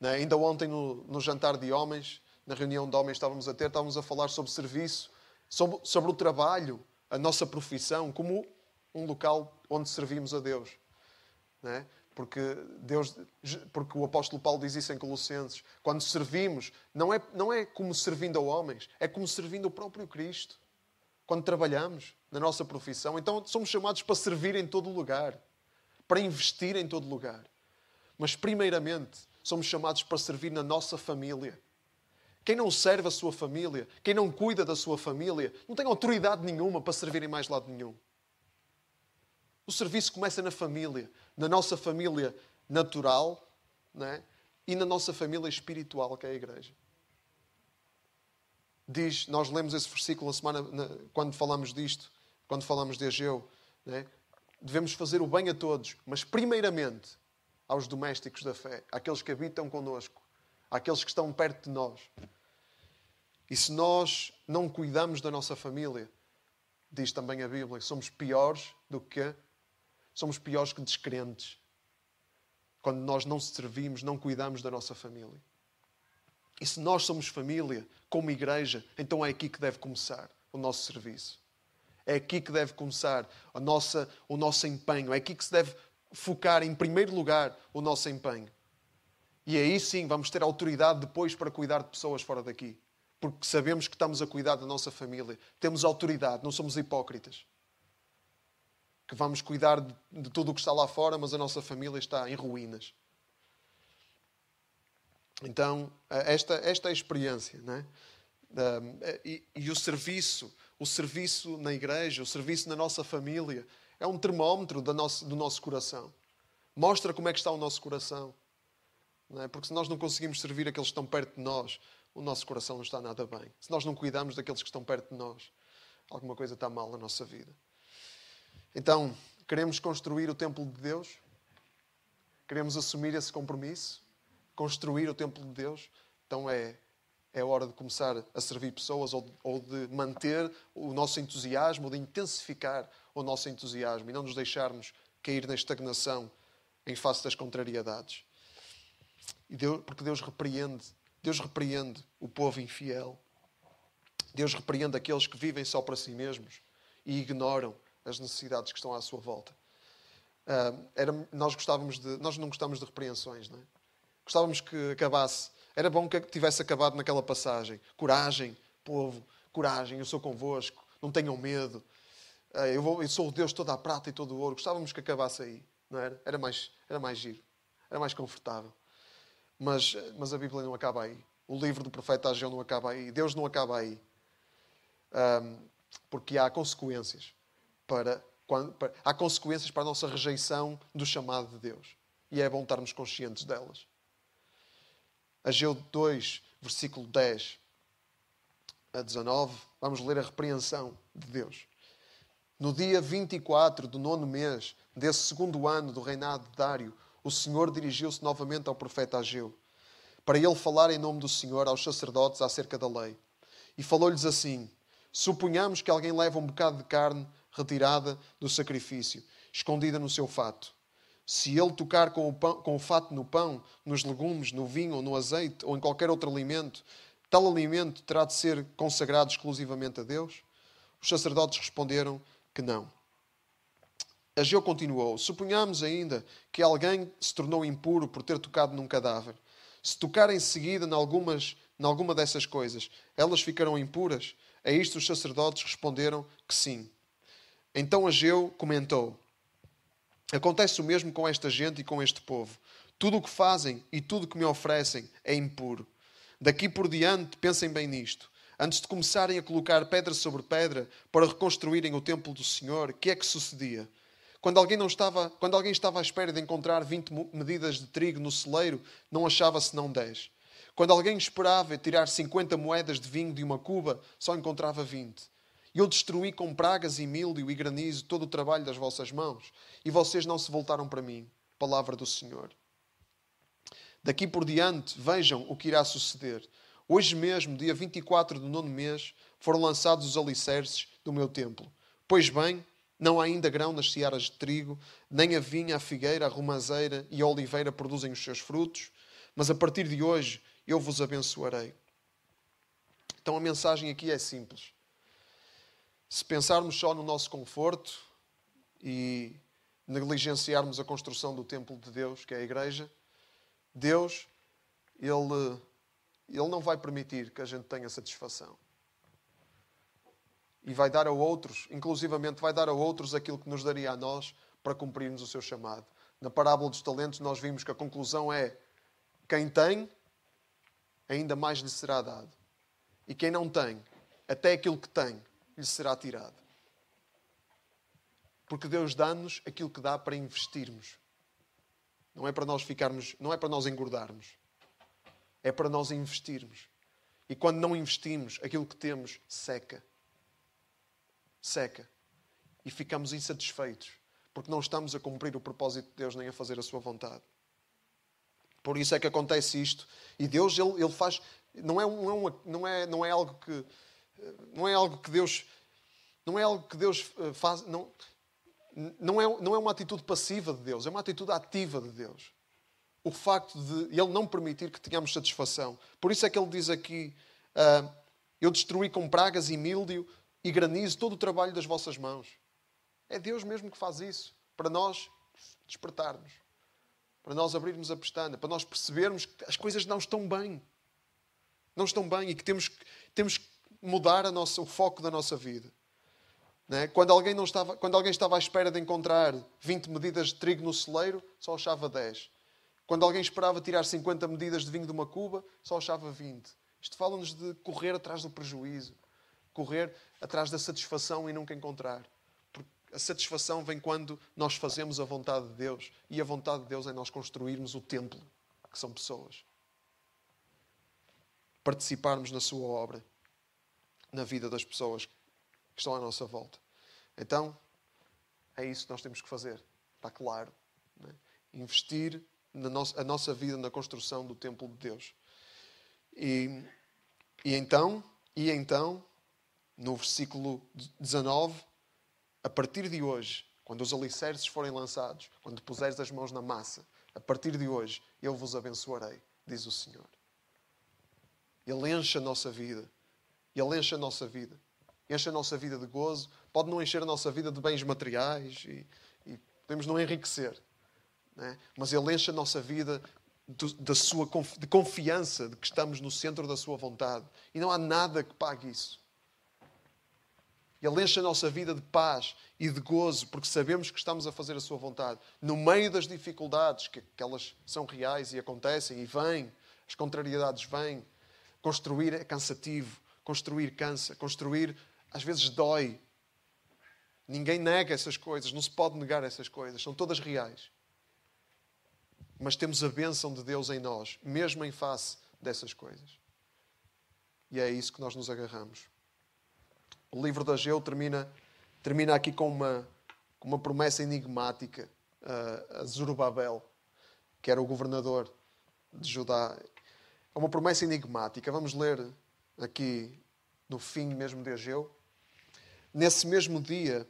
Né? Ainda ontem, no, no, jantar de homens, na reunião de homens estávamos a ter, estávamos a falar sobre serviço, sobre, sobre o trabalho, a nossa profissão, como um local onde servimos a Deus. Né? Porque, Deus, porque o apóstolo Paulo diz isso em Colossenses. Quando servimos, não é, não é como servindo a homens, é como servindo o próprio Cristo. Quando trabalhamos na nossa profissão, então somos chamados para servir em todo lugar, para investir em todo lugar. Mas, primeiramente, somos chamados para servir na nossa família. Quem não serve a sua família, quem não cuida da sua família, não tem autoridade nenhuma para servir em mais lado nenhum. O serviço começa na família, na nossa família natural né? e na nossa família espiritual, que é a igreja. Diz, nós lemos esse versículo na semana, na, quando falamos disto, quando falamos de Ageu, né? devemos fazer o bem a todos, mas primeiramente aos domésticos da fé, àqueles que habitam connosco, àqueles que estão perto de nós. E se nós não cuidamos da nossa família, diz também a Bíblia, somos piores do que somos piores que descrentes. Quando nós não servimos, não cuidamos da nossa família. E se nós somos família, como igreja, então é aqui que deve começar o nosso serviço. É aqui que deve começar a nossa, o nosso empenho. É aqui que se deve focar em primeiro lugar o nosso empenho. E aí sim vamos ter autoridade depois para cuidar de pessoas fora daqui. Porque sabemos que estamos a cuidar da nossa família. Temos autoridade, não somos hipócritas que vamos cuidar de, de tudo o que está lá fora, mas a nossa família está em ruínas. Então, esta, esta é a experiência. Não é? E, e, o serviço, o serviço na igreja, o serviço na nossa família, é um termómetro do nosso, do nosso coração. Mostra como é que está o nosso coração. É? Porque se nós não conseguimos servir aqueles que estão perto de nós, o nosso coração não está nada bem. Se nós não cuidamos daqueles que estão perto de nós, alguma coisa está mal na nossa vida. Então, queremos construir o templo de Deus? Queremos assumir esse compromisso? Construir o templo de Deus? Então é, é hora de começar a servir pessoas ou, ou de manter o nosso entusiasmo, de intensificar o nosso entusiasmo e não nos deixarmos cair na estagnação em face das contrariedades. E Deus, porque Deus repreende, Deus repreende o povo infiel. Deus repreende aqueles que vivem só para si mesmos e ignoram as necessidades que estão à sua volta. Uh, era, nós gostávamos de, nós não gostávamos de repreensões, não é? Gostávamos que acabasse. Era bom que tivesse acabado naquela passagem. Coragem, povo, coragem, eu sou convosco, não tenham medo. Uh, eu, vou, eu sou o Deus toda a prata e todo o ouro. Gostávamos que acabasse aí, não era? Era mais, era mais giro, era mais confortável. Mas, mas a Bíblia não acaba aí. O livro do profeta Ageu não acaba aí. Deus não acaba aí. Um, porque há consequências para, para, há consequências para a nossa rejeição do chamado de Deus. E é bom estarmos conscientes delas. Ageu 2, versículo 10 a 19, vamos ler a repreensão de Deus. No dia 24 do nono mês desse segundo ano do reinado de Dário, o Senhor dirigiu-se novamente ao profeta Ageu, para ele falar em nome do Senhor aos sacerdotes acerca da lei. E falou-lhes assim: Suponhamos que alguém leva um bocado de carne retirada do sacrifício, escondida no seu fato. Se ele tocar com o, pão, com o fato no pão, nos legumes, no vinho ou no azeite ou em qualquer outro alimento, tal alimento terá de ser consagrado exclusivamente a Deus? Os sacerdotes responderam que não. Ageu continuou: Suponhamos ainda que alguém se tornou impuro por ter tocado num cadáver. Se tocar em seguida em algumas, em alguma dessas coisas, elas ficarão impuras? A isto os sacerdotes responderam que sim. Então Ageu comentou: Acontece o mesmo com esta gente e com este povo. Tudo o que fazem e tudo o que me oferecem é impuro. Daqui por diante, pensem bem nisto. Antes de começarem a colocar pedra sobre pedra para reconstruírem o templo do Senhor, o que é que sucedia? Quando alguém, não estava, quando alguém estava à espera de encontrar 20 medidas de trigo no celeiro, não achava senão 10. Quando alguém esperava tirar 50 moedas de vinho de uma cuba, só encontrava 20. Eu destruí com pragas e milho e granizo todo o trabalho das vossas mãos, e vocês não se voltaram para mim. Palavra do Senhor. Daqui por diante, vejam o que irá suceder. Hoje mesmo, dia 24 do nono mês, foram lançados os alicerces do meu templo. Pois bem, não há ainda grão nas searas de trigo, nem a vinha, a figueira, a romazeira e a oliveira produzem os seus frutos, mas a partir de hoje eu vos abençoarei. Então a mensagem aqui é simples. Se pensarmos só no nosso conforto e negligenciarmos a construção do templo de Deus, que é a igreja, Deus, Ele, Ele não vai permitir que a gente tenha satisfação. E vai dar a outros, inclusivamente vai dar a outros aquilo que nos daria a nós para cumprirmos o seu chamado. Na parábola dos talentos nós vimos que a conclusão é quem tem, ainda mais lhe será dado. E quem não tem, até aquilo que tem, lhe será tirado. Porque Deus dá-nos aquilo que dá para investirmos. Não é para nós ficarmos, não é para nós engordarmos. É para nós investirmos. E quando não investimos, aquilo que temos seca. Seca. E ficamos insatisfeitos, porque não estamos a cumprir o propósito de Deus nem a fazer a sua vontade. Por isso é que acontece isto. E Deus, Ele, ele faz. Não é, não, é é, não é algo que. Não é algo que Deus. Não é algo que Deus eh, faz. Não, não, é, não é uma atitude passiva de Deus, é uma atitude ativa de Deus. O facto de Ele não permitir que tenhamos satisfação. Por isso é que Ele diz aqui: uh, Eu destruí com pragas e míldio e granizo todo o trabalho das vossas mãos. É Deus mesmo que faz isso, para nós despertarmos, para nós abrirmos a pestana, para nós percebermos que as coisas não estão bem. Não estão bem e que temos, temos que mudar nossa, o foco da nossa vida. É? Quando, alguém não estava, quando alguém estava à espera de encontrar 20 medidas de trigo no celeiro, só achava 10. Quando alguém esperava tirar 50 medidas de vinho de uma cuba, só achava 20. Isto fala-nos de correr atrás do prejuízo, correr atrás da satisfação e nunca encontrar. Porque a satisfação vem quando nós fazemos a vontade de Deus. E a vontade de Deus é nós construirmos o templo, que são pessoas. Participarmos na sua obra, na vida das pessoas que estão à nossa volta. Então, é isso que nós temos que fazer. Está claro. É? Investir na nossa, a nossa vida na construção do templo de Deus. E, e então, e então, no versículo 19, a partir de hoje, quando os alicerces forem lançados, quando puseres as mãos na massa, a partir de hoje eu vos abençoarei, diz o Senhor. Ele enche a nossa vida. Ele enche a nossa vida enche a nossa vida de gozo, pode não encher a nossa vida de bens materiais e, e podemos não enriquecer. Né? Mas Ele enche a nossa vida de, sua, de confiança de que estamos no centro da Sua vontade. E não há nada que pague isso. Ele enche a nossa vida de paz e de gozo, porque sabemos que estamos a fazer a Sua vontade. No meio das dificuldades, que, que elas são reais e acontecem e vêm, as contrariedades vêm. Construir é cansativo, construir cansa, construir às vezes dói. Ninguém nega essas coisas, não se pode negar essas coisas, são todas reais. Mas temos a bênção de Deus em nós, mesmo em face dessas coisas. E é isso que nós nos agarramos. O livro de Ageu termina, termina aqui com uma, com uma promessa enigmática a Zorobabel, que era o governador de Judá. É uma promessa enigmática. Vamos ler aqui no fim mesmo de Ageu nesse mesmo dia,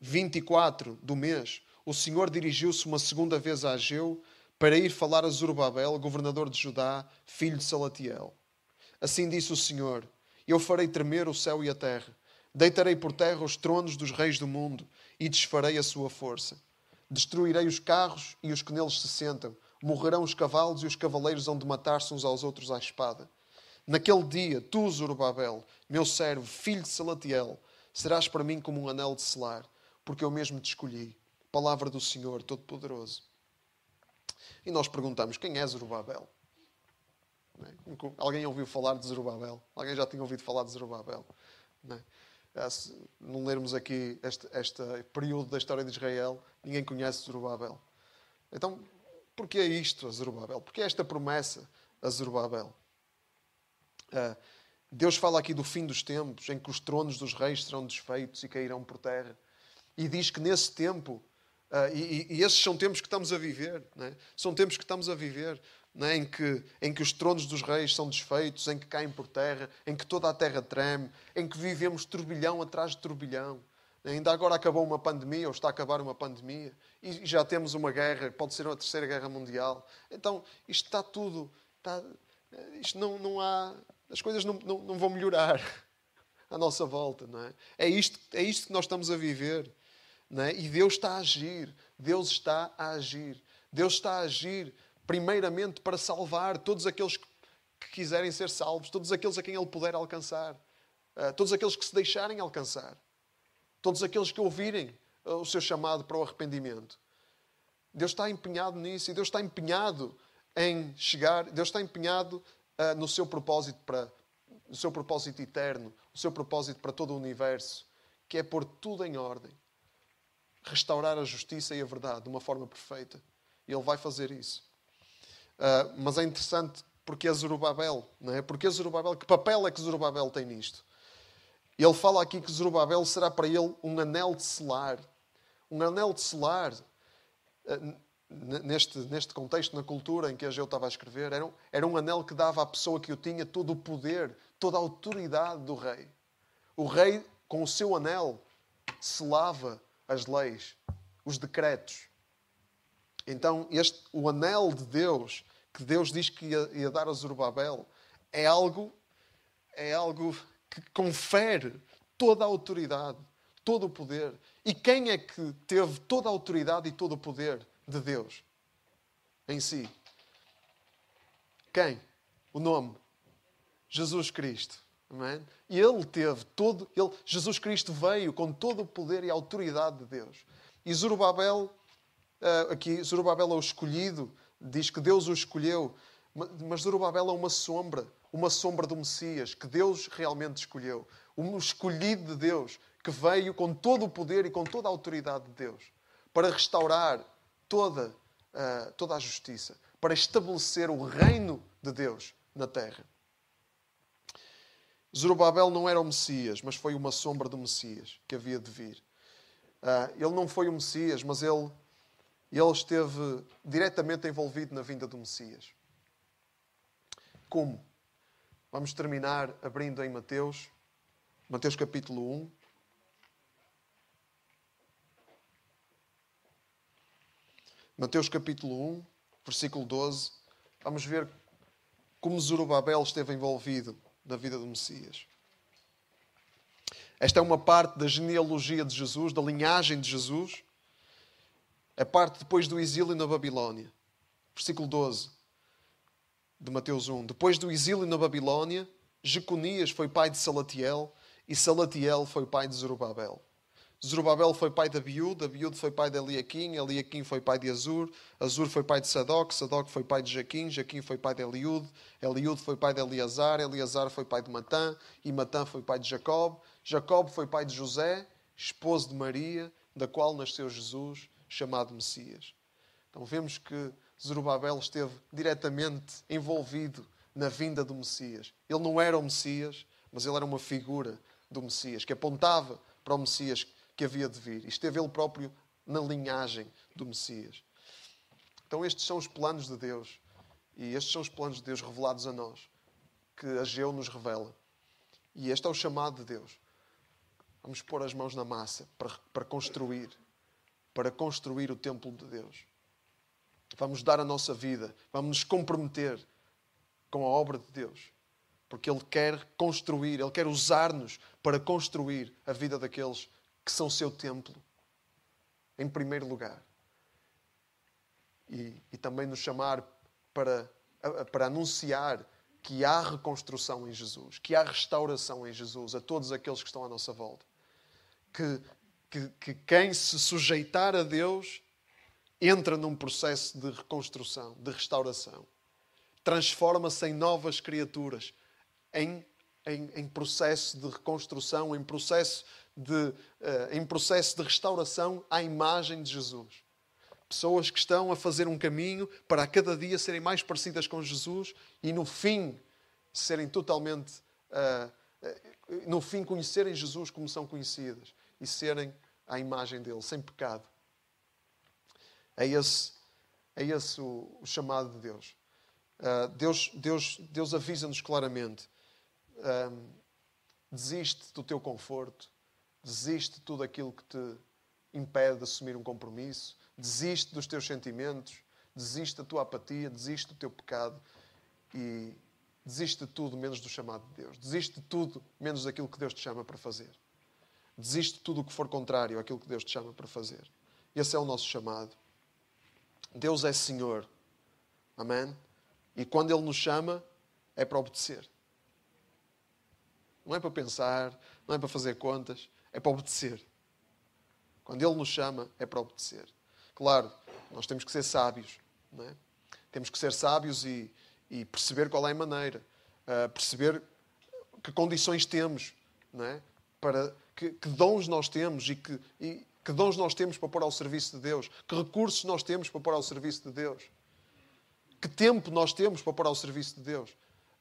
24 do mês, o Senhor dirigiu-se uma segunda vez a Ageu para ir falar a Zorobabel, governador de Judá, filho de Salatiel. Assim disse o Senhor: Eu farei tremer o céu e a terra, deitarei por terra os tronos dos reis do mundo e desfarei a sua força. Destruirei os carros e os que neles se sentam, morrerão os cavalos e os cavaleiros hão de matar-se uns aos outros à espada. Naquele dia, tu, Zorobabel, meu servo, filho de Salatiel, serás para mim como um anel de selar, porque eu mesmo te escolhi. Palavra do Senhor Todo-Poderoso. E nós perguntamos: quem é Zorobabel? É? Alguém ouviu falar de Zorobabel? Alguém já tinha ouvido falar de Zorobabel? Não, é? Ah, não lermos aqui este, este período da história de Israel, ninguém conhece Zorobabel. Então, porquê isto a Zorobabel? Porquê esta promessa a Zorobabel? Uh, Deus fala aqui do fim dos tempos, em que os tronos dos reis serão desfeitos e cairão por terra. E diz que nesse tempo Uh, e, e, esses são tempos que estamos a viver. É? São tempos que estamos a viver. É? Em, que, em que os tronos dos reis são desfeitos, em que caem por terra, em que toda a terra treme, em que vivemos turbilhão atrás de turbilhão. Ainda agora acabou uma pandemia, ou está a acabar uma pandemia, e já temos uma guerra, pode ser uma terceira guerra mundial. Então, isto está tudo. Está, isto não, não há. As coisas não, não, não vão melhorar à nossa volta, não é? É isto, é isto que nós estamos a viver. Não é? E Deus está a agir. Deus está a agir. Deus está a agir, primeiramente, para salvar todos aqueles que quiserem ser salvos, todos aqueles a quem Ele puder alcançar, uh, todos aqueles que se deixarem alcançar. Todos aqueles que ouvirem uh, o seu chamado para o arrependimento. Deus está empenhado nisso e Deus está empenhado em chegar, Deus está empenhado uh, no seu propósito para no seu propósito eterno, o seu propósito para todo o universo, que é pôr tudo em ordem, restaurar a justiça e a verdade de uma forma perfeita. E Ele vai fazer isso. Uh, mas é interessante porque é Zorobabel, não é? Porque é Zorobabel, que papel é que Zorobabel tem nisto? Ele fala aqui que Zorobabel será para ele um anel de selar. Um anel de selar, eh, neste, neste contexto, na cultura em que Ageu estava a escrever, era um, era um anel que dava à pessoa que o tinha todo o poder, toda a autoridade do rei. O rei, com o seu anel, selava as leis, os decretos. Então, este, o anel de Deus, que Deus diz que ia, ia dar a Zorobabel, é algo, é algo que confere toda a autoridade, todo o poder. E quem é que teve toda a autoridade e todo o poder de Deus em si? Quem? O nome. Jesus Cristo. Amém? E ele teve todo, ele, Jesus Cristo veio com todo o poder e autoridade de Deus. E Zorobabel, eh, aqui, Zorobabel é o escolhido, diz que Deus o escolheu, mas Zorobabel é uma sombra uma sombra do Messias que Deus realmente escolheu. Um escolhido de Deus que veio com todo o poder e com toda a autoridade de Deus para restaurar toda, uh, toda a justiça, para estabelecer o reino de Deus na terra. Zorobabel não era o Messias, mas foi uma sombra do Messias que havia de vir. Uh, ele não foi o Messias, mas ele, ele esteve diretamente envolvido na vinda do Messias. Como? Vamos terminar abrindo em Mateus, Mateus capítulo 1. Mateus capítulo 1, versículo 12. Vamos ver como Zorobabel esteve envolvido na vida do Messias. Esta é uma parte da genealogia de Jesus, da linhagem de Jesus. A parte depois do exílio na Babilónia. Versículo 12 de Mateus 1. Depois do exílio na Babilónia, Jeconias foi pai de Salatiel e Salatiel foi pai de Zorobabel. Zorobabel foi pai de Abiúde, Abiúde foi pai de Eliaquim, Eliaquim foi pai de Azur, Azur foi pai de Sadoc, Sadoc foi pai de Jaquim, Jaquim foi pai de Eliúde, Eliúde foi pai de Eleazar, Eleazar foi pai de Matã, e Matã foi pai de Jacob, Jacob foi pai de José, esposo de Maria, da qual nasceu Jesus, chamado Messias. Então vemos que Zorobabel esteve diretamente envolvido na vinda do Messias. Ele não era o Messias, mas ele era uma figura do Messias, que apontava para o Messias que havia de vir. E esteve ele próprio na linhagem do Messias. Então, estes são os planos de Deus. E estes são os planos de Deus revelados a nós, que Ageu nos revela. E este é o chamado de Deus. Vamos pôr as mãos na massa para, para construir, para construir o templo de Deus. Vamos dar a nossa vida, vamos nos comprometer com a obra de Deus, porque Ele quer construir, Ele quer usar-nos para construir a vida daqueles que são seu templo, em primeiro lugar. E, e também nos chamar para, para anunciar que há reconstrução em Jesus, que há restauração em Jesus a todos aqueles que estão à nossa volta. Que, que, que quem se sujeitar a Deus entra num processo de reconstrução, de restauração. Transforma-se em novas criaturas, em, em, em, processo de reconstrução, em processo de, uh, em processo de restauração à imagem de Jesus. Pessoas que estão a fazer um caminho para a cada dia serem mais parecidas com Jesus e no fim serem totalmente. Uh, uh, no fim, conhecerem Jesus como são conhecidas e serem à imagem dele, sem pecado. É esse, é esse o, o chamado de Deus. Uh, Deus, Deus, Deus avisa-nos claramente: um, desiste do teu conforto, desiste de tudo aquilo que te impede de assumir um compromisso, desiste dos teus sentimentos, desiste da tua apatia, desiste do teu pecado e desiste de tudo menos do chamado de Deus. Desiste de tudo menos daquilo que Deus te chama para fazer. Desiste de tudo o que for contrário àquilo que Deus te chama para fazer. Esse é o nosso chamado. Deus é Senhor. Amém? E quando Ele nos chama, é para obedecer. Não é para pensar, não é para fazer contas, é para obedecer. Quando Ele nos chama, é para obedecer. Claro, nós temos que ser sábios. Não é? Temos que ser sábios e, e perceber qual é a maneira. Uh, perceber que condições temos. Não é? para, que, que dons nós temos e que, e que dons nós temos para pôr ao serviço de Deus. Que recursos nós temos para pôr ao serviço de Deus. Que tempo nós temos para pôr ao serviço de Deus.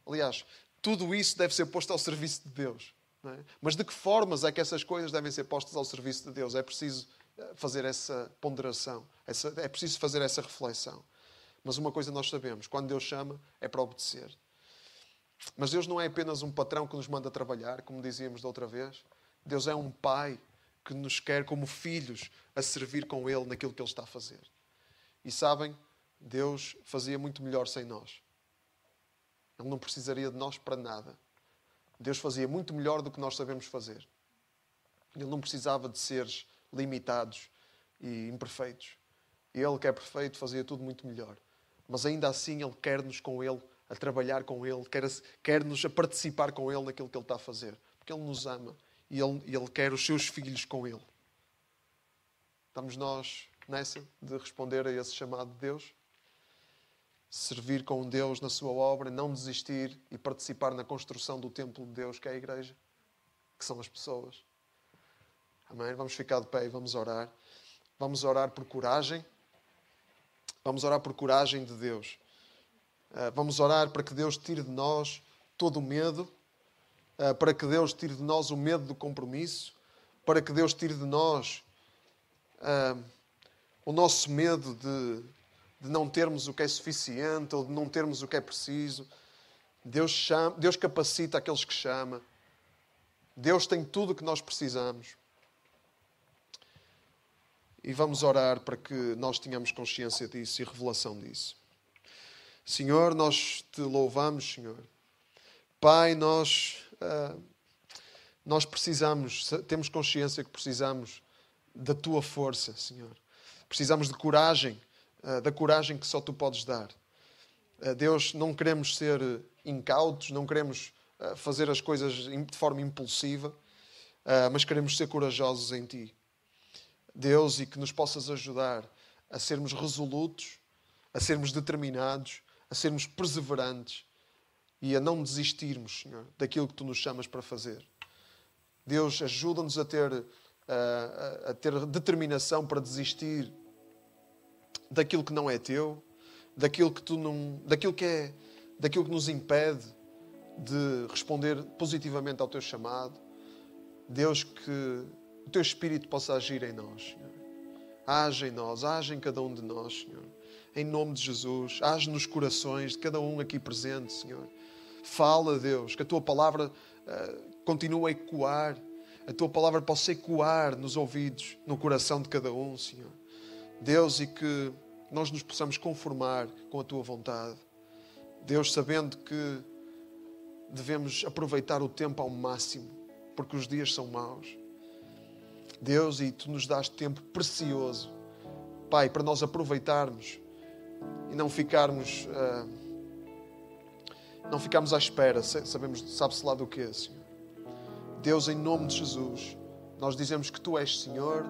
Aliás, tudo isso deve ser posto ao serviço de Deus. É? Mas de que formas é que essas coisas devem ser postas ao serviço de Deus? É preciso eh, fazer essa ponderação, essa, é preciso fazer essa reflexão. Mas uma coisa nós sabemos: quando Deus chama, é para obedecer. Mas Deus não é apenas um patrão que nos manda trabalhar, como dizíamos da outra vez. Deus é um pai que nos quer como filhos a servir com Ele naquilo que Ele está a fazer. E sabem, Deus fazia muito melhor sem nós. Ele não precisaria de nós para nada. Deus fazia muito melhor do que nós sabemos fazer. Ele não precisava de seres limitados e imperfeitos. Ele, que é perfeito, fazia tudo muito melhor. Mas ainda assim, Ele quer-nos com Ele, a trabalhar com Ele, quer-nos quer a participar com Ele naquilo que Ele está a fazer. Porque Ele nos ama e Ele, Ele quer os seus filhos com Ele. Estamos nós nessa de responder a esse chamado de Deus? Servir com Deus na sua obra, não desistir e participar na construção do templo de Deus, que é a igreja, que são as pessoas. Amém? Vamos ficar de pé e vamos orar. Vamos orar por coragem. Vamos orar por coragem de Deus. Ah, vamos orar para que Deus tire de nós todo o medo, ah, para que Deus tire de nós o medo do compromisso, para que Deus tire de nós uh, o nosso medo de de não termos o que é suficiente ou de não termos o que é preciso. Deus, chama, Deus capacita aqueles que chama. Deus tem tudo o que nós precisamos. E vamos orar para que nós tenhamos consciência disso e revelação disso. Senhor, nós te louvamos, Senhor. Pai, nós, uh, nós precisamos, temos consciência que precisamos da tua força, Senhor. Precisamos de coragem da coragem que só tu podes dar. Eh, Deus, não queremos ser incautos, não queremos eh, fazer as coisas de forma impulsiva, mas queremos ser corajosos em ti. Deus, e que nos possas ajudar a sermos resolutos, a sermos determinados, a sermos perseverantes e a não desistirmos, Senhor, daquilo que tu nos chamas para fazer. Deus, ajuda-nos a ter, a, a ter determinação para desistir daquilo que não é teu, daquilo que tu não, daquilo que é, daquilo que nos impede de responder positivamente ao teu chamado. Deus, que o teu espírito possa agir em nós, Senhor. Age em nós, age em cada um de nós, Senhor. Em nome de Jesus, age nos corações de cada um aqui presente, Senhor. Fala, Deus, que a tua palavra uh, continue a ecoar, a tua palavra possa ecoar nos ouvidos, no coração de cada um, Senhor. Deus, e que nós nos possamos conformar com a tua vontade. Deus, sabendo que devemos aproveitar o tempo ao máximo, porque os dias são maus. Deus, e tu nos dás tempo precioso, Pai, para nós aproveitarmos e não ficarmos. Uh, não ficarmos à espera, sabemos, sabe-se lá do que, Senhor. Deus, em nome de Jesus, nós dizemos que Tu és Senhor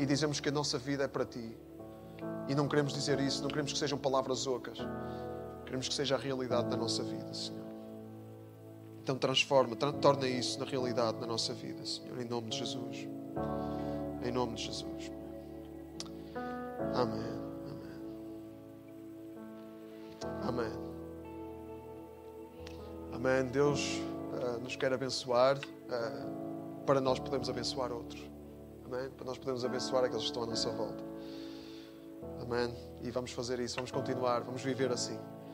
e dizemos que a nossa vida é para Ti. E não queremos dizer isso, não queremos que sejam palavras ocas. Queremos que seja a realidade da nossa vida, Senhor. Então transforma, torna isso na realidade na nossa vida, Senhor, em nome de Jesus. Em nome de Jesus. Amém. Amém. Amém. Amém. Deus uh, nos quer abençoar uh, para nós podermos abençoar outros. Amém? Para nós podermos abençoar aqueles que estão à nossa volta. Amém. E vamos fazer isso, vamos continuar, vamos viver assim.